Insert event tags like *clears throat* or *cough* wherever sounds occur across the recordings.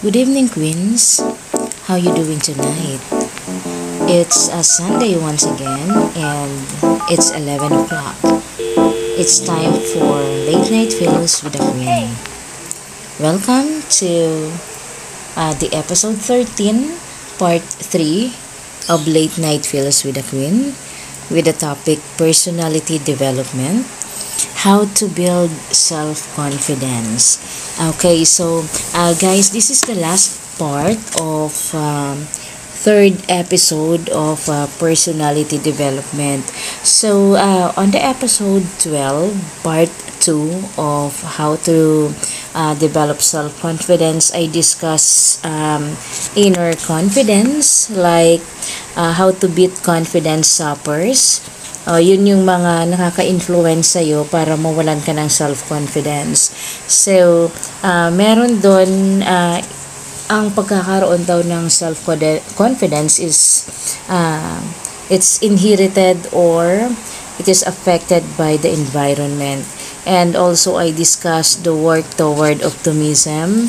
Good evening, Queens. How you doing tonight? It's a Sunday once again, and it's 11 o'clock. It's time for Late Night Feels with a Queen. Welcome to uh, the episode 13, part 3 of Late Night Feels with a Queen, with the topic Personality Development how to build self-confidence. Okay so uh, guys this is the last part of um, third episode of uh, personality development. So uh, on the episode 12 part 2 of how to uh, develop self-confidence i discuss um, inner confidence like uh, how to beat confidence suppers Uh, yun yung mga nakaka-influence sa'yo para mawalan ka ng self-confidence. So, uh, meron doon, uh, ang pagkakaroon daw ng self-confidence is, uh, it's inherited or it is affected by the environment. And also, I discussed the work toward optimism.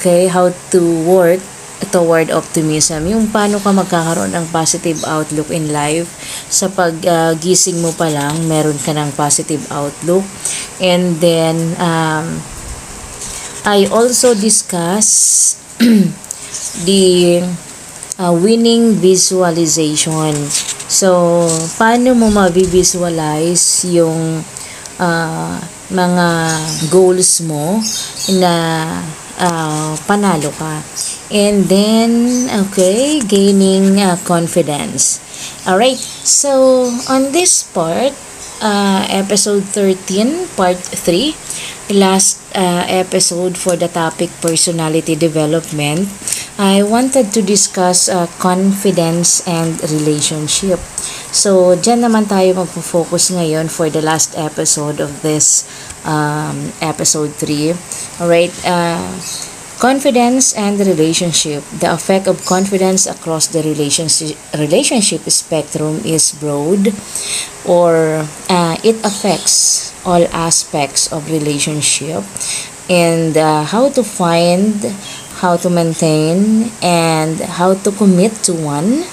Okay, how to work toward optimism. Yung paano ka magkakaroon ng positive outlook in life. Sa paggising uh, mo pa lang, meron ka ng positive outlook. And then, um, I also discuss *clears throat* the uh, winning visualization. So, paano mo mabivisualize yung uh, mga goals mo na uh, panalo ka. And then, okay, gaining uh, confidence. Alright, so on this part, uh, episode 13, part 3, last uh, episode for the topic personality development, I wanted to discuss uh, confidence and relationship. So, dyan naman tayo magpo-focus ngayon for the last episode of this um, episode 3. Alright, uh, confidence and the relationship. The effect of confidence across the relationship, relationship spectrum is broad or uh, it affects all aspects of relationship and uh, how to find, how to maintain, and how to commit to one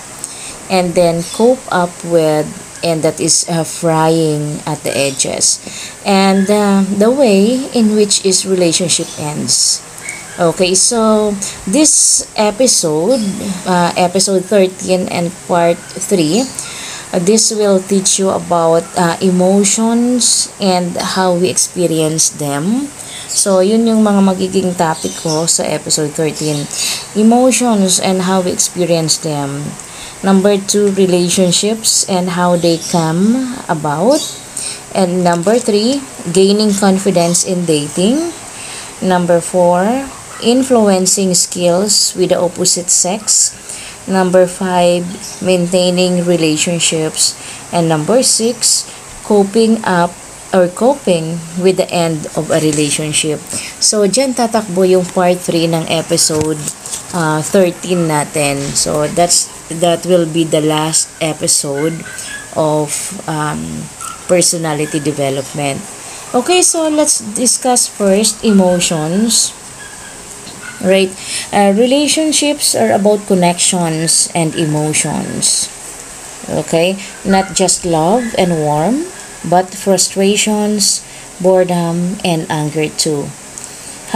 and then cope up with and that is uh, frying at the edges. And uh, the way in which his relationship ends. Okay so this episode uh, episode 13 and part 3 uh, this will teach you about uh, emotions and how we experience them. So yun yung mga magiging topic ko sa episode 13 emotions and how we experience them Number two, relationships and how they come about. And number three, gaining confidence in dating. Number four, influencing skills with the opposite sex. Number five, maintaining relationships. And number six, coping up or coping with the end of a relationship. So, dyan tatakbo yung part 3 ng episode uh, 13 natin. So, that's that will be the last episode of um, personality development. Okay, so let's discuss first emotions. Right? Uh, relationships are about connections and emotions. Okay? Not just love and warmth, but frustrations, boredom, and anger too.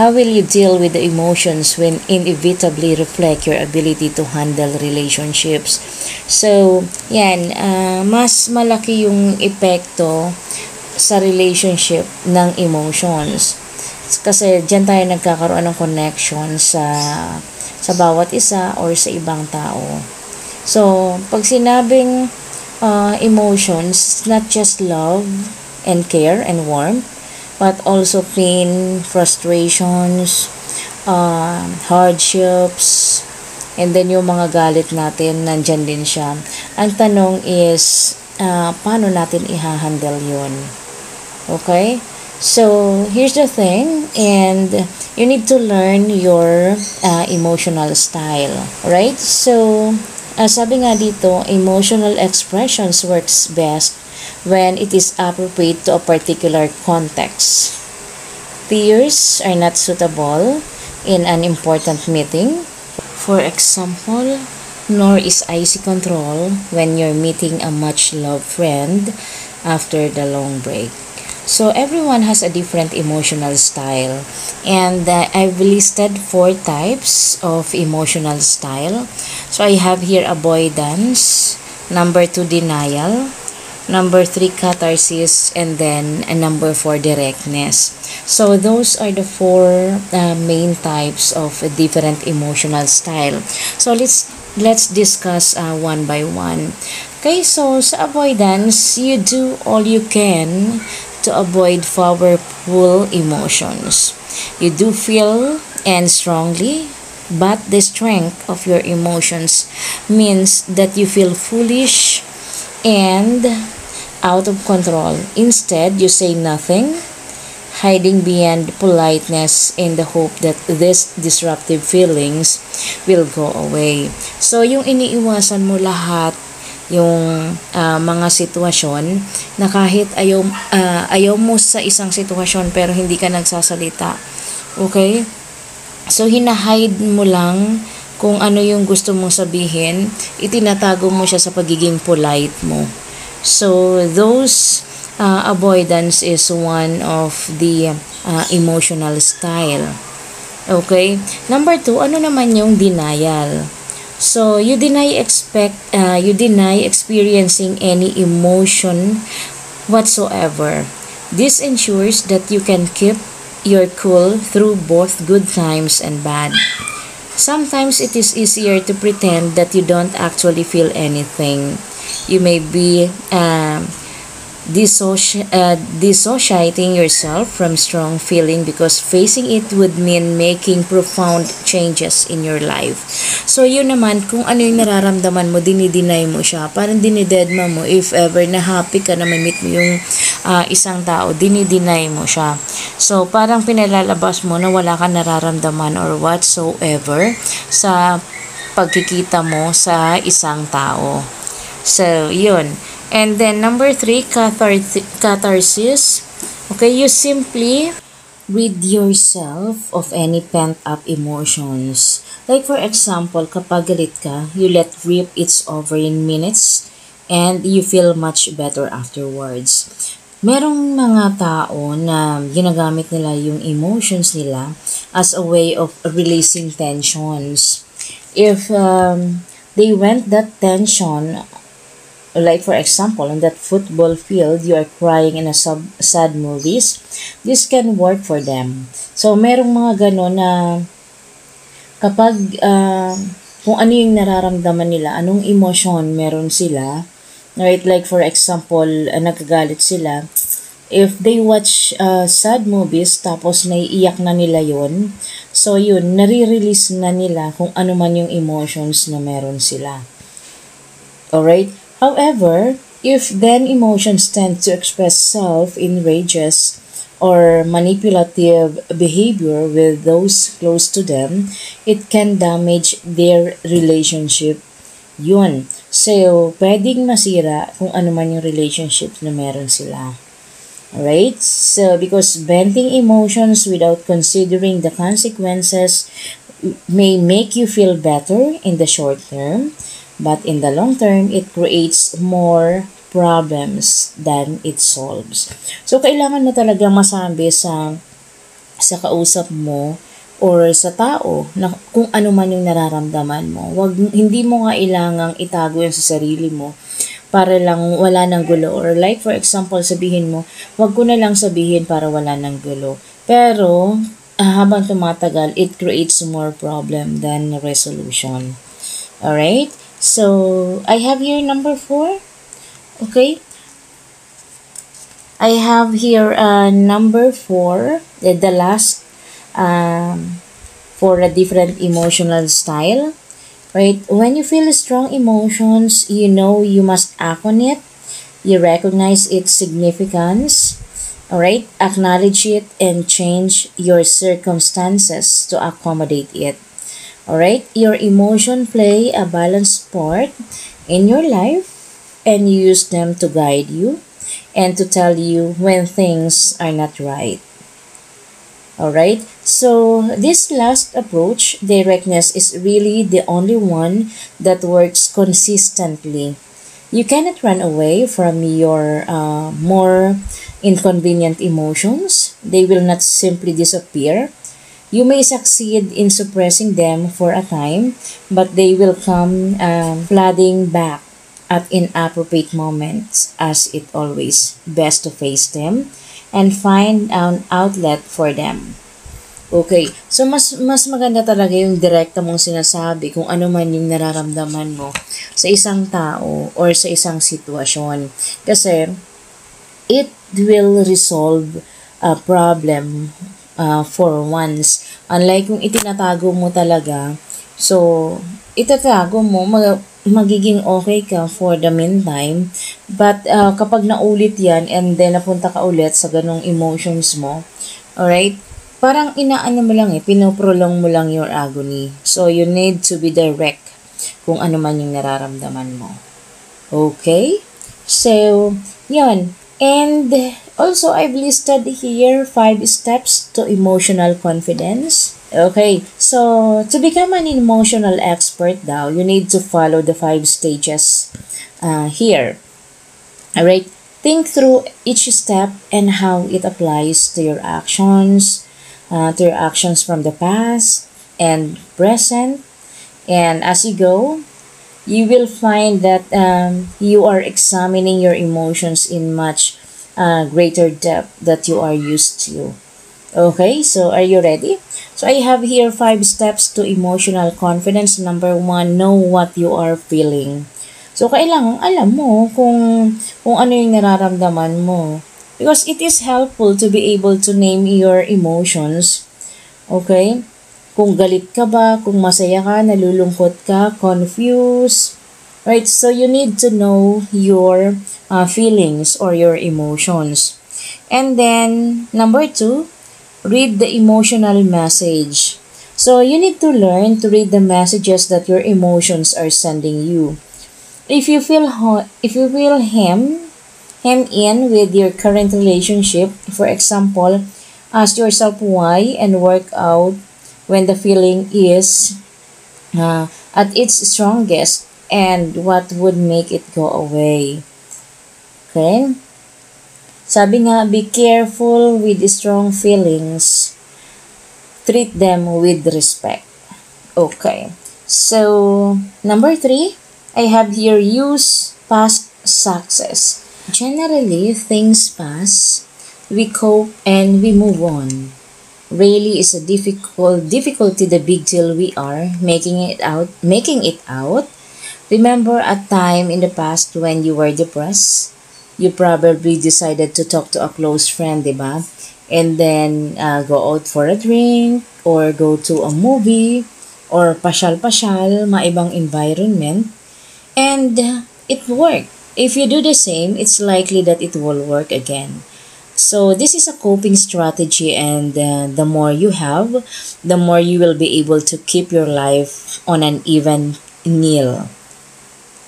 How will you deal with the emotions when inevitably reflect your ability to handle relationships? So, yan, uh, mas malaki yung epekto sa relationship ng emotions. Kasi dyan tayo nagkakaroon ng connection sa sa bawat isa or sa ibang tao. So, pag sinabing uh, emotions, not just love and care and warmth, but also pain, frustrations, uh, hardships, and then yung mga galit natin, nandyan din siya. Ang tanong is, uh, paano natin i-handle yun? Okay? So, here's the thing, and you need to learn your uh, emotional style. Right? So, uh, sabi nga dito, emotional expressions works best when it is appropriate to a particular context. Tears are not suitable in an important meeting. For example, nor is icy control when you're meeting a much loved friend after the long break. So everyone has a different emotional style and uh, I've listed four types of emotional style. So I have here avoidance, number two denial, number three catharsis and then a number four directness. So those are the four uh, main types of different emotional style. So let's let's discuss uh, one by one. Okay so sa avoidance you do all you can to avoid powerful emotions. You do feel and strongly but the strength of your emotions means that you feel foolish and out of control. Instead, you say nothing, hiding behind politeness in the hope that these disruptive feelings will go away. So, yung iniiwasan mo lahat yung uh, mga sitwasyon na kahit ayaw, uh, ayaw mo sa isang sitwasyon pero hindi ka nagsasalita. Okay? So, hinahide mo lang kung ano yung gusto mong sabihin, itinatago mo siya sa pagiging polite mo. So, those uh, avoidance is one of the uh, emotional style. Okay? Number two, ano naman yung denial? So, you deny expect uh, you deny experiencing any emotion whatsoever. This ensures that you can keep your cool through both good times and bad. Sometimes it is easier to pretend that you don't actually feel anything. You may be dissoci- uh, dissociating yourself from strong feeling because facing it would mean making profound changes in your life. So, yun naman, kung ano yung nararamdaman mo, dinideny mo siya. Parang dinidedma mo if ever na happy ka na may-meet mo yung uh, isang tao, dinideny mo siya. So, parang pinalalabas mo na wala ka nararamdaman or whatsoever sa pagkikita mo sa isang tao. So, yun. And then number three, catharsis. Okay, you simply rid yourself of any pent-up emotions. Like for example, kapag galit ka, you let rip it's over in minutes and you feel much better afterwards. Merong mga tao na ginagamit nila yung emotions nila as a way of releasing tensions. If um, they went that tension like for example on that football field you are crying in a sub, sad movies this can work for them. So merong mga ganon na kapag uh, kung ano yung nararamdaman nila anong emotion meron sila right? Like for example uh, nagagalit sila. If they watch uh, sad movies tapos naiiyak na nila yon so yun nare-release na nila kung ano man yung emotions na meron sila. Alright However, if then emotions tend to express self in rages or manipulative behavior with those close to them, it can damage their relationship. Yun. So, pwedeng masira kung ano man yung relationship na meron sila. Alright? So, because venting emotions without considering the consequences may make you feel better in the short term, But in the long term, it creates more problems than it solves. So, kailangan mo talaga masabi sa, sa kausap mo or sa tao na kung ano man yung nararamdaman mo. Wag, hindi mo nga ilangang itago yan sa sarili mo para lang wala ng gulo. Or like for example, sabihin mo, wag ko na lang sabihin para wala ng gulo. Pero, habang tumatagal, it creates more problem than resolution. Alright? So, I have here number 4. Okay. I have here uh, number 4, the, the last um, for a different emotional style. Right? When you feel strong emotions, you know you must act on it. You recognize its significance. Alright? Acknowledge it and change your circumstances to accommodate it. Alright, your emotion play a balanced part in your life and you use them to guide you and to tell you when things are not right. Alright? So, this last approach, directness, is really the only one that works consistently. You cannot run away from your uh, more inconvenient emotions. They will not simply disappear. You may succeed in suppressing them for a time, but they will come um, flooding back at inappropriate moments, as it always best to face them and find an outlet for them. Okay. So, mas, mas maganda talaga yung direkta mong sinasabi kung ano man yung nararamdaman mo sa isang tao or sa isang sitwasyon. Kasi, it will resolve a problem uh, for once. Unlike kung itinatago mo talaga, so, itatago mo, mag, magiging okay ka for the meantime. But, uh, kapag naulit yan and then napunta ka ulit sa ganong emotions mo, alright, parang inaano mo lang eh, pinoprolong mo lang your agony. So, you need to be direct kung ano man yung nararamdaman mo. Okay? So, yun. And also, I've listed here five steps to emotional confidence. Okay, so to become an emotional expert now, you need to follow the five stages uh, here. Alright, think through each step and how it applies to your actions, uh, to your actions from the past and present. And as you go, you will find that um, you are examining your emotions in much uh, greater depth that you are used to. Okay, so are you ready? So I have here five steps to emotional confidence. Number one, know what you are feeling. So kailangan alam mo kung kung ano yung nararamdaman mo. Because it is helpful to be able to name your emotions. Okay? Kung galit ka ba, kung masaya ka, nalulungkot ka, confused. Right? So you need to know your uh, feelings or your emotions. And then, number two, read the emotional message. So you need to learn to read the messages that your emotions are sending you. If you feel ho- if you feel him him in with your current relationship. For example, ask yourself why and work out when the feeling is uh, at its strongest and what would make it go away. Okay? Sabi nga, be careful with strong feelings. Treat them with respect. Okay. So, number three, I have here use past success. Generally, things pass, we cope, and we move on. Really is a difficult difficulty the big deal we are making it out making it out. Remember a time in the past when you were depressed? You probably decided to talk to a close friend, diba? And then uh, go out for a drink or go to a movie or pasyal-pasyal, maibang environment. And it worked if you do the same, it's likely that it will work again. So this is a coping strategy and uh, the more you have, the more you will be able to keep your life on an even kneel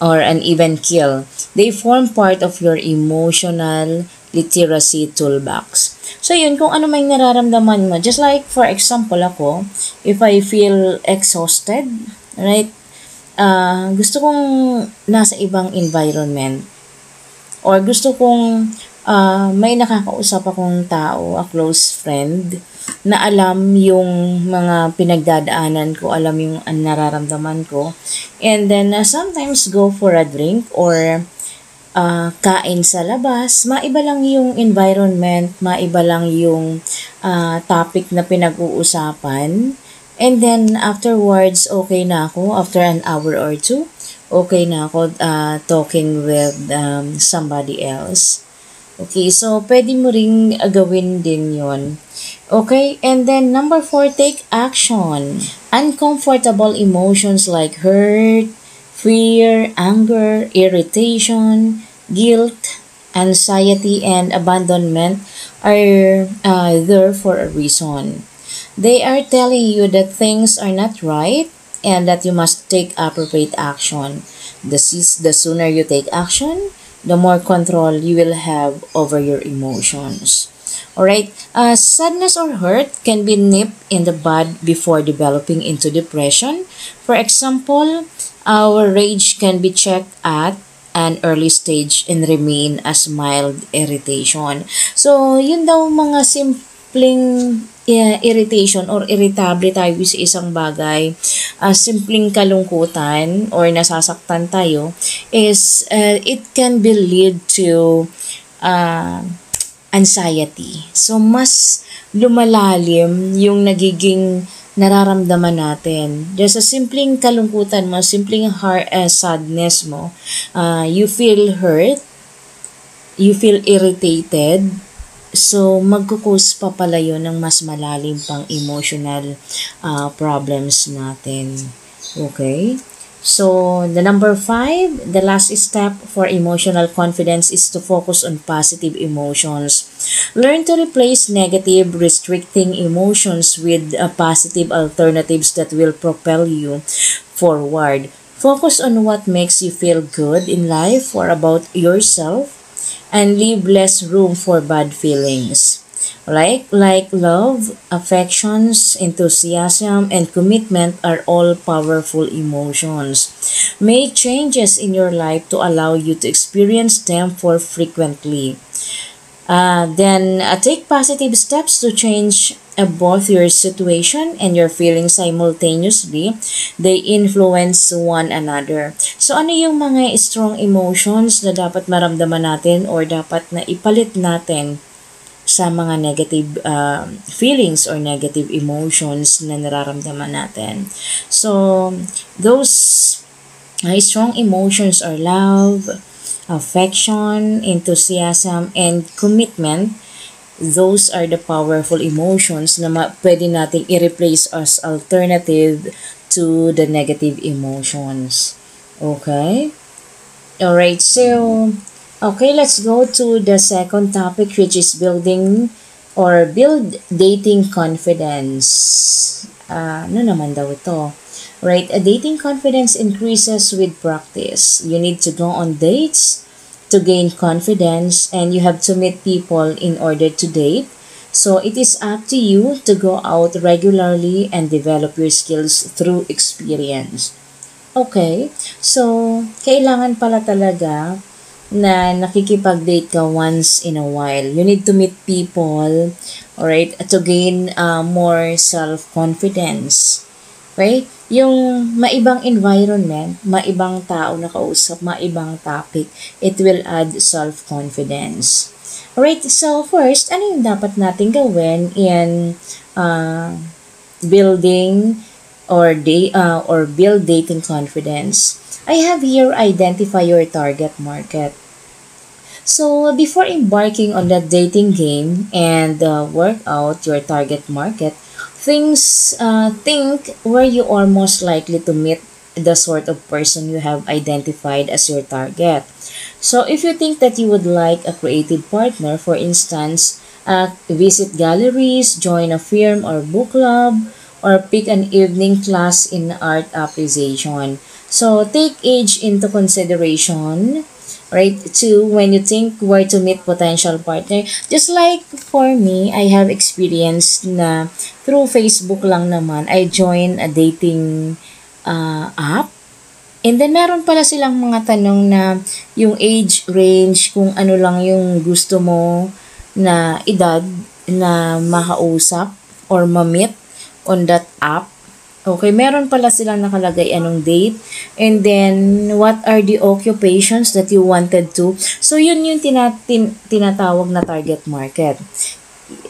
or an even kill. They form part of your emotional literacy toolbox. So yun, kung ano may nararamdaman mo, just like for example ako, if I feel exhausted, right, uh, gusto kong nasa ibang environment or gusto kong uh, may nakakausap akong tao, a close friend, na alam yung mga pinagdadaanan ko, alam yung nararamdaman ko. And then, uh, sometimes go for a drink or uh, kain sa labas. Maiba lang yung environment, maiba lang yung uh, topic na pinag-uusapan. And then, afterwards, okay na ako. After an hour or two, okay na ako uh, talking with um, somebody else. Okay, so pwede mo ring gawin din yon. Okay, and then number four, take action. Uncomfortable emotions like hurt, fear, anger, irritation, guilt, anxiety, and abandonment are uh, there for a reason. They are telling you that things are not right and that you must take appropriate action. The, the sooner you take action, the more control you will have over your emotions. Alright, uh, sadness or hurt can be nipped in the bud before developing into depression. For example, our rage can be checked at an early stage and remain as mild irritation. So, yun daw mga simpleng uh, irritation or irritable tayo sa isang bagay, uh, simpleng kalungkutan or nasasaktan tayo is uh, it can be lead to uh, anxiety. So, mas lumalalim yung nagiging nararamdaman natin. Just a simpleng kalungkutan mo, simpleng heart, uh, sadness mo, uh, you feel hurt, you feel irritated, so magkukos pa pala yun ng mas malalim pang emotional uh, problems natin. Okay? So, the number five, the last step for emotional confidence is to focus on positive emotions. Learn to replace negative, restricting emotions with uh, positive alternatives that will propel you forward. Focus on what makes you feel good in life or about yourself and leave less room for bad feelings. Like, like love, affections, enthusiasm, and commitment are all powerful emotions. Make changes in your life to allow you to experience them more frequently. Uh, then uh, take positive steps to change both your situation and your feelings simultaneously. They influence one another. So ano yung mga strong emotions na dapat maramdaman natin or dapat na ipalit natin sa mga negative uh, feelings or negative emotions na nararamdaman natin. So, those uh, strong emotions are love, affection, enthusiasm, and commitment. Those are the powerful emotions na pwede nating i-replace as alternative to the negative emotions. Okay? Alright, so Okay, let's go to the second topic which is building or build dating confidence. Uh, ano naman daw ito? Right, a dating confidence increases with practice. You need to go on dates to gain confidence and you have to meet people in order to date. So it is up to you to go out regularly and develop your skills through experience. Okay, so kailangan pala talaga na nakikipag-date ka once in a while. You need to meet people, alright, to gain uh, more self-confidence. Right? Yung maibang environment, maibang tao na kausap, maibang topic, it will add self-confidence. Alright, so first, ano yung dapat natin gawin in uh, building or day uh, or build dating confidence? I have here identify your target market. So, before embarking on the dating game and uh, work out your target market, things uh, think where you are most likely to meet the sort of person you have identified as your target. So, if you think that you would like a creative partner, for instance, uh, visit galleries, join a firm or book club, or pick an evening class in art appreciation. So, take age into consideration, right? To when you think where to meet potential partner. Just like for me, I have experienced na through Facebook lang naman, I joined a dating uh, app. And then, meron pala silang mga tanong na yung age range, kung ano lang yung gusto mo na edad na makausap or ma-meet on that app. Okay, meron pala silang nakalagay anong date. And then, what are the occupations that you wanted to. So, yun yung tinatin, tinatawag na target market.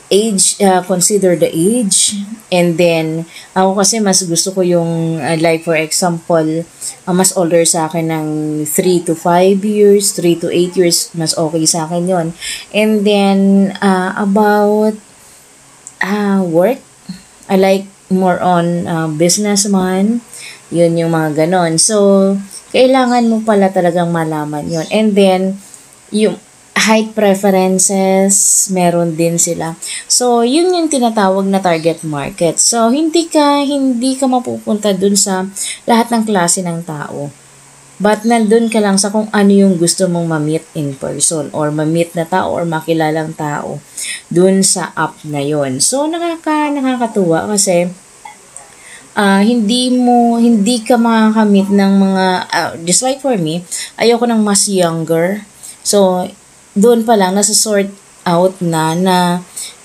Age, uh, consider the age. And then, ako kasi mas gusto ko yung, uh, like for example, uh, mas older sa akin ng 3 to 5 years, 3 to 8 years, mas okay sa akin yon And then, uh, about uh, work, I like more on uh, businessman, yun yung mga ganon. So, kailangan mo pala talagang malaman yon And then, yung height preferences, meron din sila. So, yun yung tinatawag na target market. So, hindi ka, hindi ka mapupunta dun sa lahat ng klase ng tao. But nandun ka lang sa kung ano yung gusto mong ma-meet in person or ma-meet na tao or makilalang tao dun sa app na yon. So, nakaka, nakakatuwa kasi uh, hindi mo, hindi ka makakamit ng mga, uh, just for me, ayoko ng mas younger. So, doon pa lang, nasa sort out na na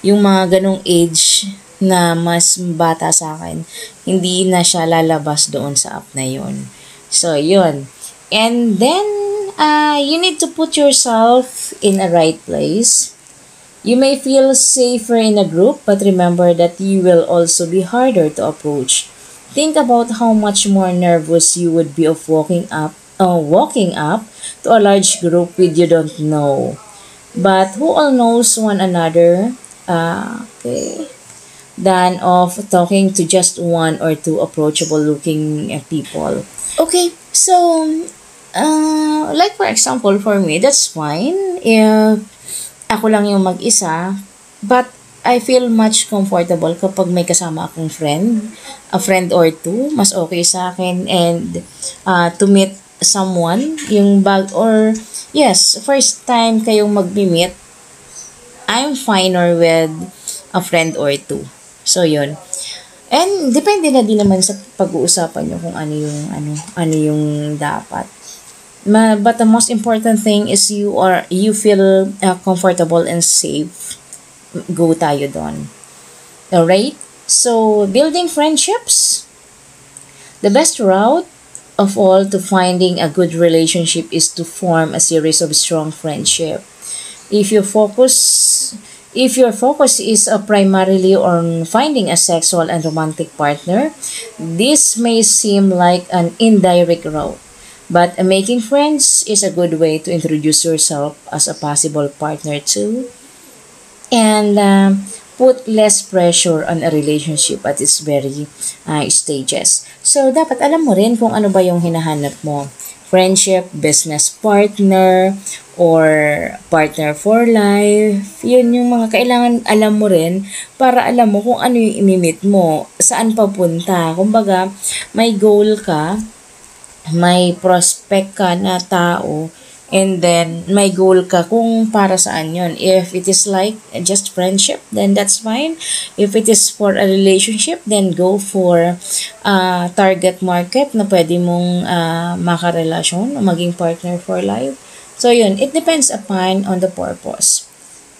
yung mga ganong age na mas bata sa akin, hindi na siya lalabas doon sa app na yun. So, yun. And then, uh, you need to put yourself in a right place. You may feel safer in a group, but remember that you will also be harder to approach. Think about how much more nervous you would be of walking up, uh, walking up to a large group with you don't know. But who all knows one another? Uh, okay than of talking to just one or two approachable looking people. Okay, so uh, like for example for me, that's fine if ako lang yung mag-isa, but I feel much comfortable kapag may kasama akong friend, a friend or two, mas okay sa akin and uh, to meet someone, yung bag or yes, first time kayong mag-meet, I'm finer with a friend or two. So, yun. And depende na din naman sa pag-uusapan nyo kung ano yung ano ano yung dapat. Ma, but the most important thing is you are you feel uh, comfortable and safe. Go tayo doon. Alright? So, building friendships. The best route of all to finding a good relationship is to form a series of strong friendship. If you focus If your focus is uh, primarily on finding a sexual and romantic partner, this may seem like an indirect route. But uh, making friends is a good way to introduce yourself as a possible partner too. And uh, put less pressure on a relationship at its very uh, stages. So, dapat alam mo rin kung ano ba yung hinahanap mo friendship, business partner, or partner for life. Yun yung mga kailangan alam mo rin para alam mo kung ano yung imimit mo, saan papunta. Kumbaga, may goal ka, may prospect ka na tao, And then, may goal ka kung para saan yon. If it is like just friendship, then that's fine. If it is for a relationship, then go for uh, target market na pwede mong uh, makarelasyon o maging partner for life. So, yun. It depends upon on the purpose.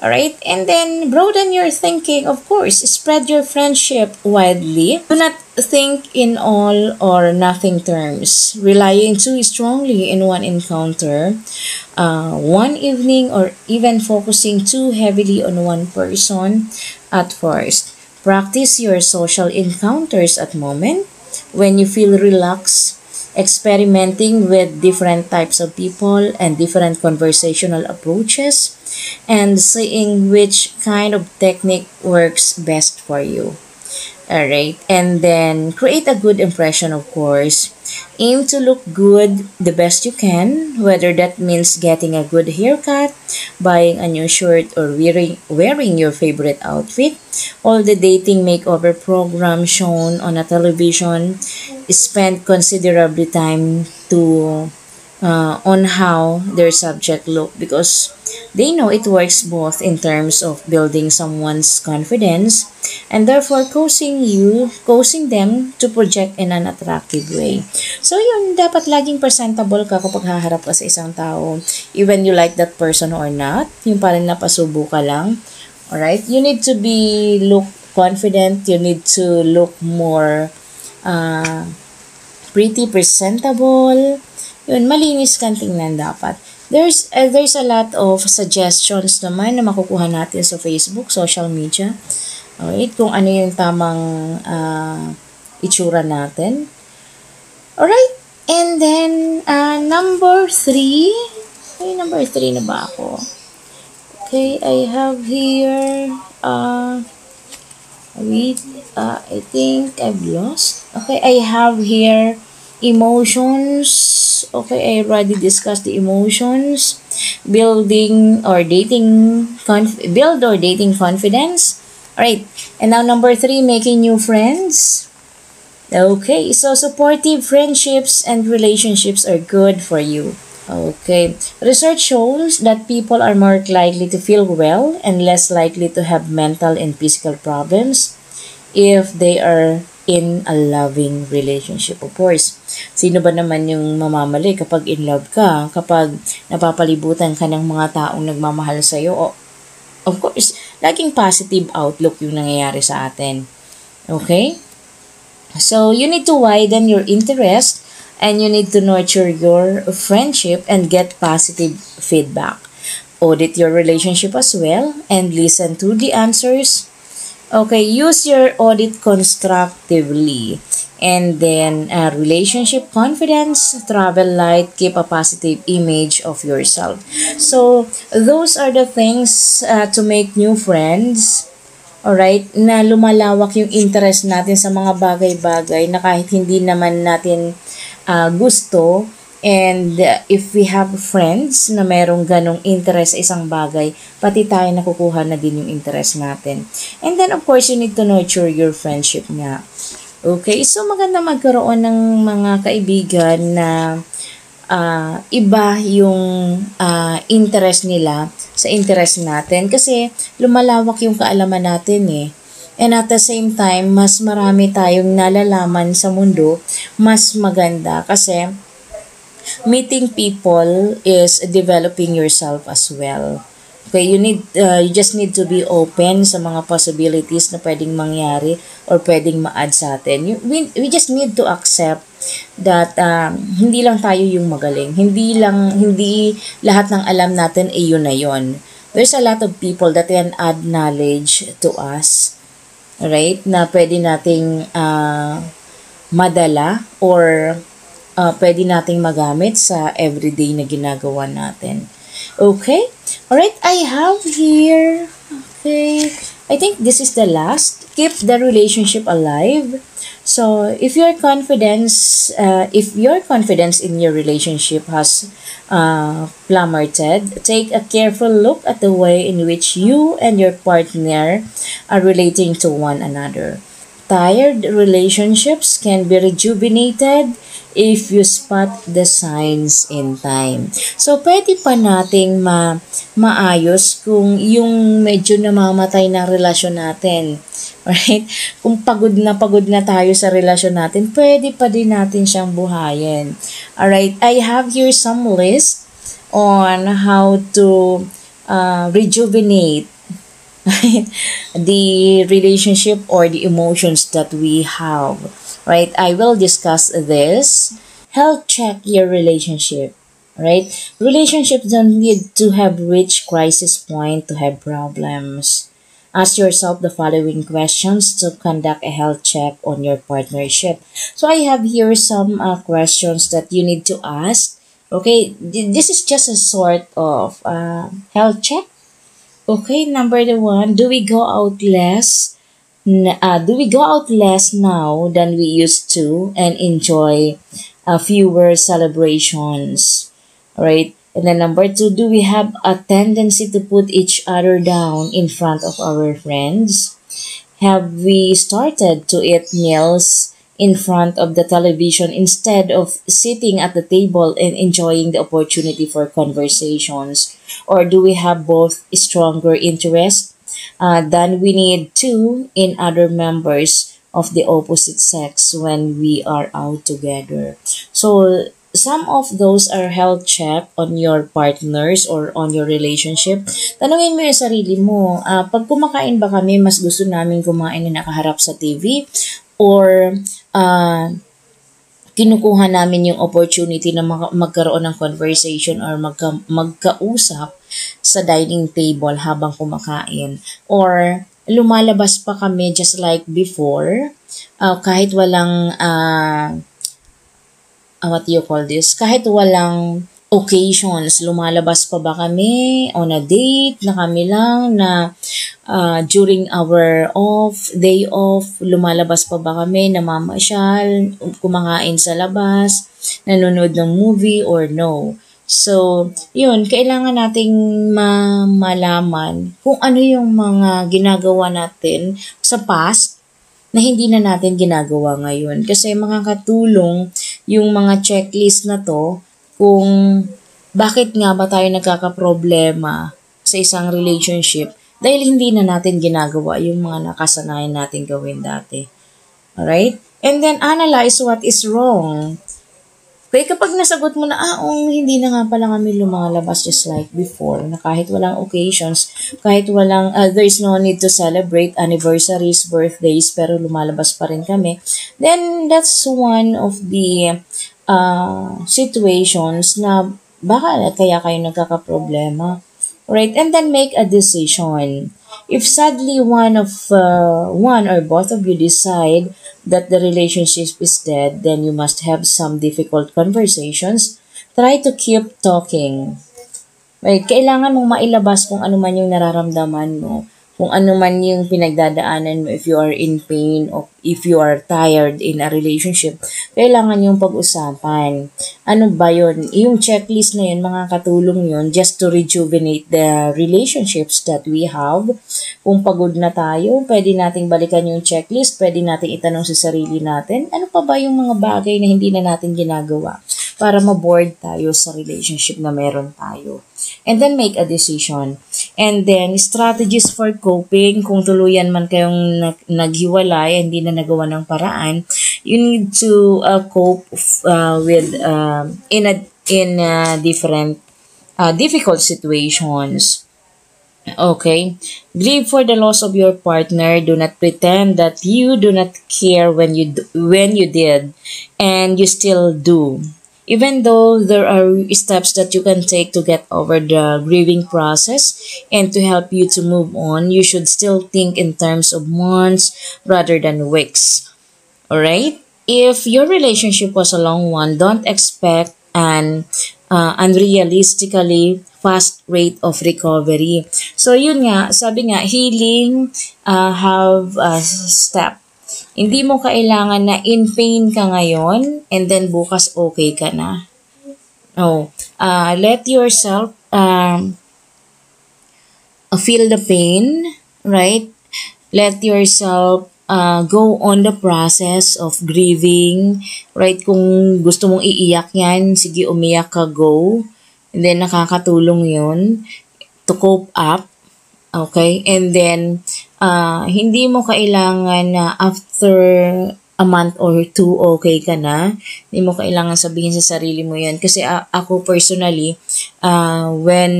Alright? And then, broaden your thinking. Of course, spread your friendship widely. Do not think in all or nothing terms. Relying too strongly in one encounter, uh, one evening, or even focusing too heavily on one person at first. Practice your social encounters at moment when you feel relaxed experimenting with different types of people and different conversational approaches and seeing which kind of technique works best for you. Alright, and then create a good impression, of course. Aim to look good the best you can, whether that means getting a good haircut, buying a new shirt, or wearing, wearing your favorite outfit. All the dating makeover program shown on a television spend considerably time to uh, on how their subject look because they know it works both in terms of building someone's confidence and therefore causing you, causing them to project in an attractive way. So yun, dapat laging presentable ka kapag haharap ka sa isang tao. Even you like that person or not, yung parang napasubo ka lang. Alright? You need to be look confident, you need to look more uh, pretty presentable, yun, malinis kang tingnan dapat. There's, uh, there's a lot of suggestions naman na makukuha natin sa Facebook, social media. Alright, kung ano yung tamang uh, itsura natin. Alright, and then, uh, number three. Okay, number three na ba ako? Okay, I have here, uh, wait, uh, I think I've lost. Okay, I have here emotions okay i already discussed the emotions building or dating conf- build or dating confidence all right and now number three making new friends Okay, so supportive friendships and relationships are good for you. Okay. Research shows that people are more likely to feel well and less likely to have mental and physical problems if they are in a loving relationship. Of course, sino ba naman yung mamamali kapag in love ka, kapag napapalibutan ka ng mga taong nagmamahal sa iyo? Of course, laging positive outlook yung nangyayari sa atin. Okay? So, you need to widen your interest and you need to nurture your friendship and get positive feedback. Audit your relationship as well and listen to the answers. Okay, use your audit constructively. And then, uh, relationship confidence, travel light, keep a positive image of yourself. So, those are the things uh, to make new friends. Alright, na lumalawak yung interest natin sa mga bagay-bagay na kahit hindi naman natin uh, gusto and uh, if we have friends na merong ganong interest sa isang bagay, pati tayo nakukuha na din yung interest natin. And then of course, you need to nurture your friendship nga. Okay, so maganda magkaroon ng mga kaibigan na uh, iba yung uh, interest nila sa interest natin kasi lumalawak yung kaalaman natin eh. And at the same time, mas marami tayong nalalaman sa mundo, mas maganda kasi meeting people is developing yourself as well. Okay, you need uh, you just need to be open sa mga possibilities na pwedeng mangyari or pwedeng ma-add sa atin. You, we, we just need to accept that um, hindi lang tayo yung magaling. Hindi lang hindi lahat ng alam natin ay yun na yun. There's a lot of people that can add knowledge to us right, na pwede nating uh, madala or uh, pwede nating magamit sa everyday na ginagawa natin. Okay? Alright, I have here, okay, I think this is the last. Keep the relationship alive. So, if your confidence, uh, if your confidence in your relationship has uh, plummeted, take a careful look at the way in which you and your partner are relating to one another. Tired relationships can be rejuvenated if you spot the signs in time. So, pwede pa nating ma maayos kung yung medyo namamatay na relasyon natin. Right? Kung pagod na pagod na tayo sa relasyon natin, pwede pa din natin siyang buhayin. Alright? I have here some list on how to uh, rejuvenate *laughs* the relationship or the emotions that we have right i will discuss this health check your relationship right relationships don't need to have reached crisis point to have problems ask yourself the following questions to conduct a health check on your partnership so i have here some uh, questions that you need to ask okay this is just a sort of uh, health check Okay, number one, do we go out less? Uh, do we go out less now than we used to and enjoy uh, fewer celebrations? Right? And then number two, do we have a tendency to put each other down in front of our friends? Have we started to eat meals in front of the television instead of sitting at the table and enjoying the opportunity for conversations? Or do we have both stronger interest uh, than we need to in other members of the opposite sex when we are out together? So, some of those are health check on your partners or on your relationship. Tanungin mo yung sarili mo, uh, pag kumakain ba kami, mas gusto namin kumain na nakaharap sa TV or uh, kinukuha namin yung opportunity na mag- magkaroon ng conversation or magka- magkausap sa dining table habang kumakain. Or lumalabas pa kami just like before, uh, kahit walang, uh, uh, what do you call this? Kahit walang occasions, lumalabas pa ba kami on a date na kami lang na uh, during our off, day off, lumalabas pa ba kami, namamasyal, kumakain sa labas, nanonood ng movie or no. So, yun, kailangan nating ma- malaman kung ano yung mga ginagawa natin sa past na hindi na natin ginagawa ngayon. Kasi makakatulong yung mga checklist na to kung bakit nga ba tayo nagkakaproblema sa isang relationship dahil hindi na natin ginagawa yung mga nakasanayan natin gawin dati. Alright? And then analyze what is wrong. Kaya kapag nasagot mo na, ah, oh, hindi na nga pala kami lumalabas just like before, na kahit walang occasions, kahit walang, uh, there's no need to celebrate anniversaries, birthdays, pero lumalabas pa rin kami, then that's one of the uh, situations na baka kaya kayo nagkakaproblema. Right? And then make a decision. If sadly one of uh, one or both of you decide that the relationship is dead, then you must have some difficult conversations. Try to keep talking. Right? Kailangan mong mailabas kung ano man yung nararamdaman mo kung ano man yung pinagdadaanan mo, if you are in pain or if you are tired in a relationship, kailangan yung pag-usapan. Ano ba yun? Yung checklist na yun, mga katulong yun, just to rejuvenate the relationships that we have. Kung pagod na tayo, pwede nating balikan yung checklist, pwede nating itanong sa sarili natin, ano pa ba yung mga bagay na hindi na natin ginagawa para ma-board tayo sa relationship na meron tayo. And then make a decision. And then, strategies for coping, kung tuluyan man kayong nag- naghiwalay, hindi na nagawa ng paraan, you need to uh, cope uh, with uh, in a in uh, different uh, difficult situations. Okay. Grieve for the loss of your partner. Do not pretend that you do not care when you when you did and you still do even though there are steps that you can take to get over the grieving process and to help you to move on, you should still think in terms of months rather than weeks. Alright? If your relationship was a long one, don't expect an uh, unrealistically fast rate of recovery. So yun nga, sabi nga, healing uh, have a step hindi mo kailangan na in pain ka ngayon and then bukas okay ka na. Oh, uh, let yourself um, feel the pain, right? Let yourself uh, go on the process of grieving, right? Kung gusto mong iiyak yan, sige umiyak ka, go. And then nakakatulong yun to cope up. Okay? And then, uh, hindi mo kailangan na after a month or two, okay ka na. Hindi mo kailangan sabihin sa sarili mo yan. Kasi uh, ako personally, uh, when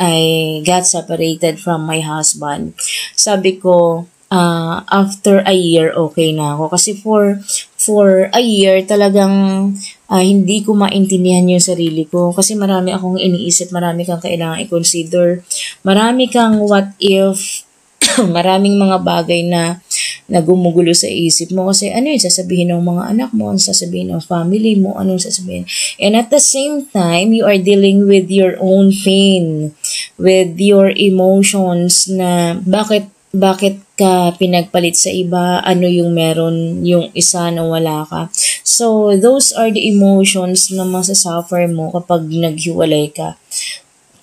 I got separated from my husband, sabi ko, uh, after a year, okay na ako. Kasi for, for a year, talagang uh, hindi ko maintindihan yung sarili ko. Kasi marami akong iniisip, marami kang kailangan i-consider. Marami kang what if *coughs* maraming mga bagay na nagumugulo sa isip mo kasi ano yung sasabihin ng mga anak mo, ano sasabihin ng family mo, ano yung sasabihin. And at the same time, you are dealing with your own pain, with your emotions na bakit bakit ka pinagpalit sa iba, ano yung meron yung isa na wala ka. So, those are the emotions na masasuffer mo kapag naghiwalay ka.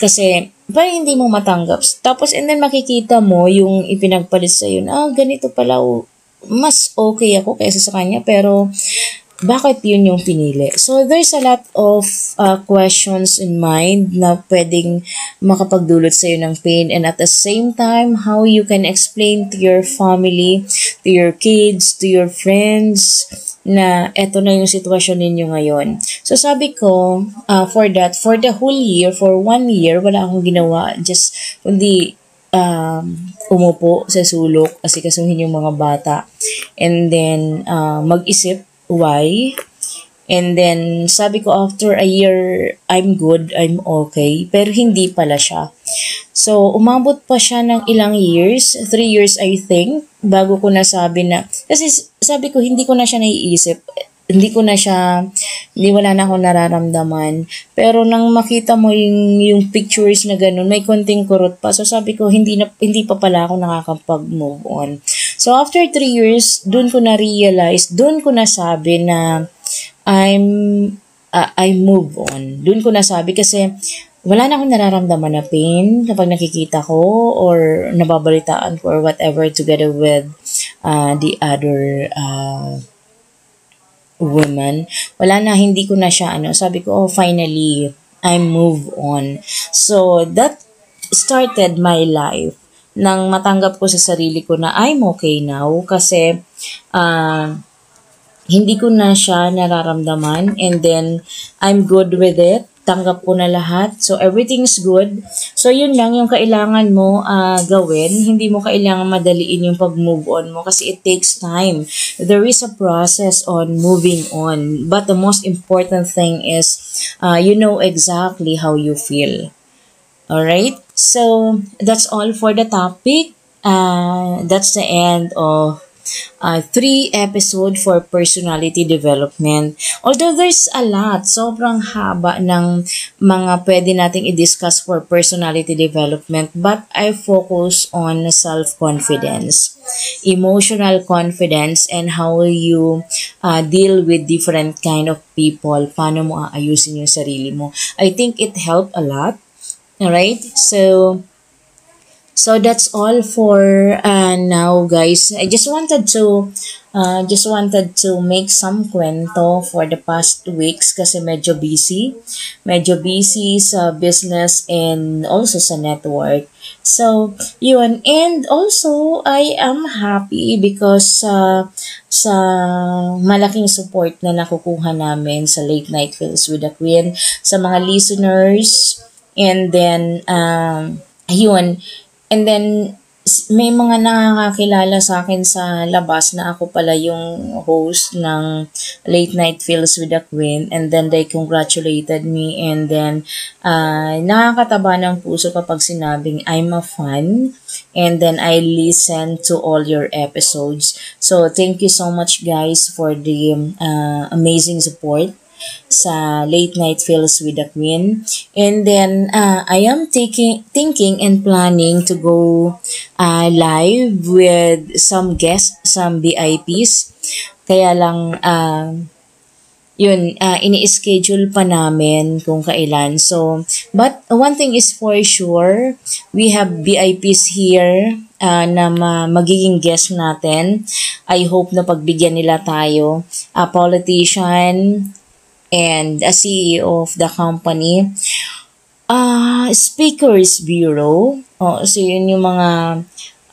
Kasi, parang hindi mo matanggap. Tapos, and then makikita mo yung ipinagpalit sa yun, ah, ganito pala, oh, mas okay ako kaysa sa kanya, pero bakit yun yung pinili? So, there's a lot of uh, questions in mind na pwedeng makapagdulot sa iyo ng pain and at the same time, how you can explain to your family, to your kids, to your friends, na eto na yung sitwasyon ninyo ngayon. So sabi ko, uh, for that, for the whole year, for one year, wala akong ginawa. Just, kundi um, umupo sa sulok, kasi kasuhin yung mga bata. And then, uh, mag-isip why. And then, sabi ko, after a year, I'm good, I'm okay. Pero hindi pala siya. So, umabot pa siya ng ilang years, three years I think, bago ko nasabi na, kasi sabi ko, hindi ko na siya naiisip. Hindi ko na siya, hindi wala na akong nararamdaman. Pero nang makita mo yung, yung pictures na ganun, may konting kurot pa. So sabi ko, hindi, na, hindi pa pala ako nakakapag-move on. So after three years, dun ko na-realize, dun ko nasabi na I'm, uh, I move on. Dun ko nasabi kasi wala na akong nararamdaman na pain kapag nakikita ko or nababalitaan ko or whatever together with uh, the other uh, woman. Wala na, hindi ko na siya, ano, sabi ko, oh, finally, I move on. So, that started my life nang matanggap ko sa sarili ko na I'm okay now kasi uh, hindi ko na siya nararamdaman and then I'm good with it tanggap ko na lahat. So, everything's good. So, yun lang yung kailangan mo uh, gawin. Hindi mo kailangan madaliin yung pag-move on mo kasi it takes time. There is a process on moving on. But the most important thing is uh, you know exactly how you feel. Alright? So, that's all for the topic. Uh, that's the end of uh, three episode for personality development. Although there's a lot, sobrang haba ng mga pwede nating i-discuss for personality development, but I focus on self-confidence, emotional confidence, and how you uh, deal with different kind of people, paano mo aayusin yung sarili mo. I think it helped a lot. Alright? So, So that's all for uh, now guys. I just wanted to uh, just wanted to make some kwento for the past weeks kasi medyo busy. Medyo busy sa business and also sa network. So, yun. And also, I am happy because uh, sa malaking support na nakukuha namin sa Late Night Films with the Queen, sa mga listeners, and then, um, ayun, And then, may mga nakakakilala sa akin sa labas na ako pala yung host ng Late Night Feels with the Queen. And then they congratulated me. And then uh, nakakataba ng puso kapag sinabing I'm a fan. And then I listen to all your episodes. So thank you so much guys for the uh, amazing support sa Late Night Feels with the Queen. And then, uh, I am taking, thinking and planning to go uh, live with some guests, some VIPs. Kaya lang, uh, yun, uh, ini-schedule pa namin kung kailan. So, but one thing is for sure, we have VIPs here uh, na ma- magiging guest natin. I hope na pagbigyan nila tayo. A politician, and a CEO of the company. Uh, Speakers Bureau. Oh, so yun yung mga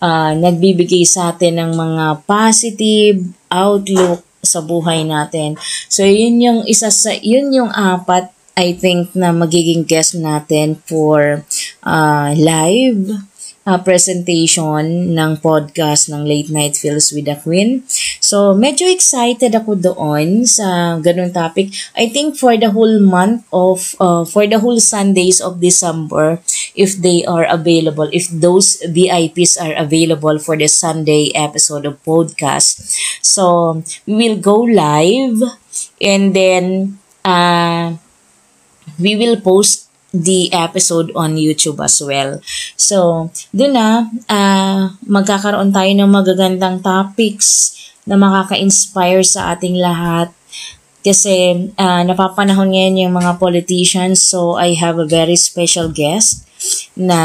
uh, nagbibigay sa atin ng mga positive outlook sa buhay natin. So yun yung isa sa yun yung apat I think na magiging guest natin for uh, live uh, presentation ng podcast ng Late Night Feels with the Queen. So, medyo excited ako doon sa ganun topic. I think for the whole month of, uh, for the whole Sundays of December, if they are available, if those VIPs are available for the Sunday episode of podcast. So, we will go live and then uh, we will post the episode on YouTube as well. So, dun na, uh, magkakaroon tayo ng magagandang topics na makaka-inspire sa ating lahat. Kasi uh, napapanahon ngayon yung mga politicians, so I have a very special guest na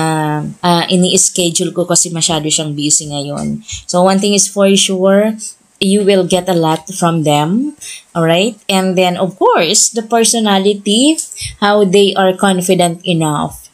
uh, ini-schedule ko kasi masyado siyang busy ngayon. So, one thing is for sure, you will get a lot from them. All right? And then, of course, the personality, how they are confident enough.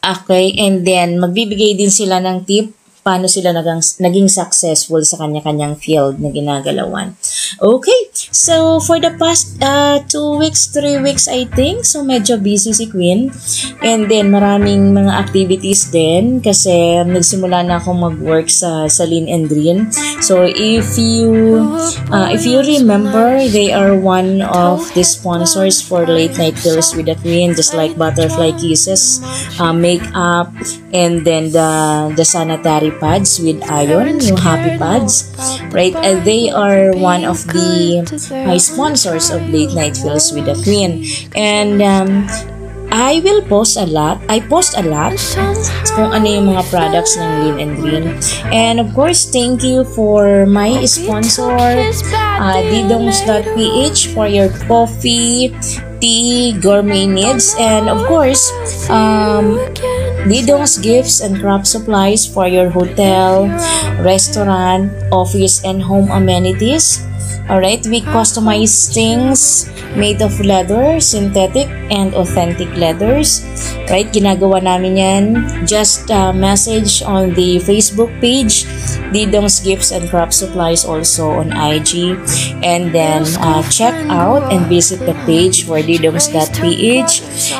Okay? And then, magbibigay din sila ng tip paano sila nagang, naging successful sa kanya-kanyang field na ginagalawan. Okay, so for the past uh, two weeks, three weeks I think, so medyo busy si Queen. And then maraming mga activities din kasi nagsimula na akong mag-work sa Salin and Green. So if you uh, if you remember, they are one of the sponsors for Late Night Pills with the Queen, just like Butterfly Kisses, uh, makeup, and then the the sanitary pads with iron, yung happy pads, right? And they are one of the uh, sponsors of Late Night Feels with the Queen. And um, I will post a lot. I post a lot kung ano yung mga products ng Lean and Green. And of course, thank you for my sponsor, uh, didongs.ph for your coffee, tea, gourmet needs. And of course, um, Didong's Gifts and Craft Supplies for your hotel, restaurant, office, and home amenities. Alright, we customize things made of leather, synthetic, and authentic leathers. Right, ginagawa namin yan. Just uh, message on the Facebook page, Didong's Gifts and Craft Supplies also on IG. And then uh, check out and visit the page for didongs.ph.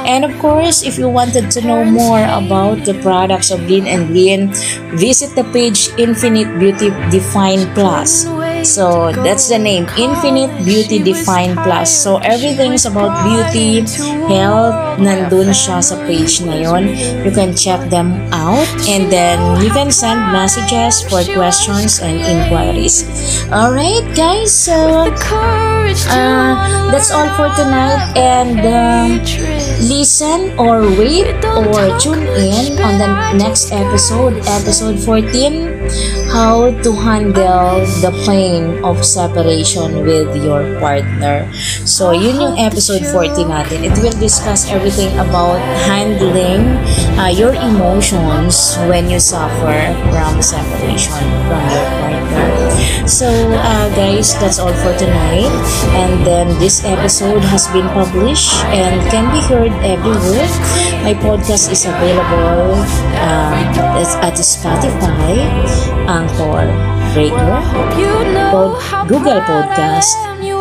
And of course, if you wanted to know more about the products of Lin and Lin, visit the page Infinite Beauty Define Plus. So, that's the name, Infinite Beauty Define Plus. So, everything is about beauty, health, nandun siya sa page na. You can check them out and then you can send messages for questions and inquiries. Alright, guys, so uh, that's all for tonight and um, listen or wait or tune in on the next episode, episode 14, how to handle the pain of separation with your partner. So, yun yung episode 14 natin. It will discuss everything about handling uh, your emotions when you suffer from separation from your partner. So, uh, guys, that's all for tonight. And then this episode has been published and can be heard everywhere. My podcast is available uh, at Spotify, Anchor, Breaker, Pod, Google Podcast,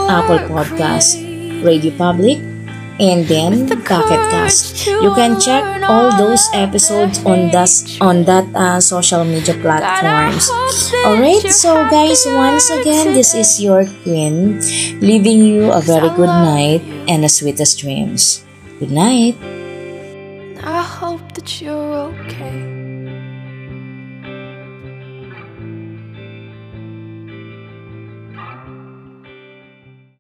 Apple Podcast, Radio Public, and then Pocket Cast. You can check all those episodes on that on that uh, social media platforms. Alright, so guys, once again, this is your queen, leaving you a very good night and the sweetest dreams. Good night. I hope that you're okay.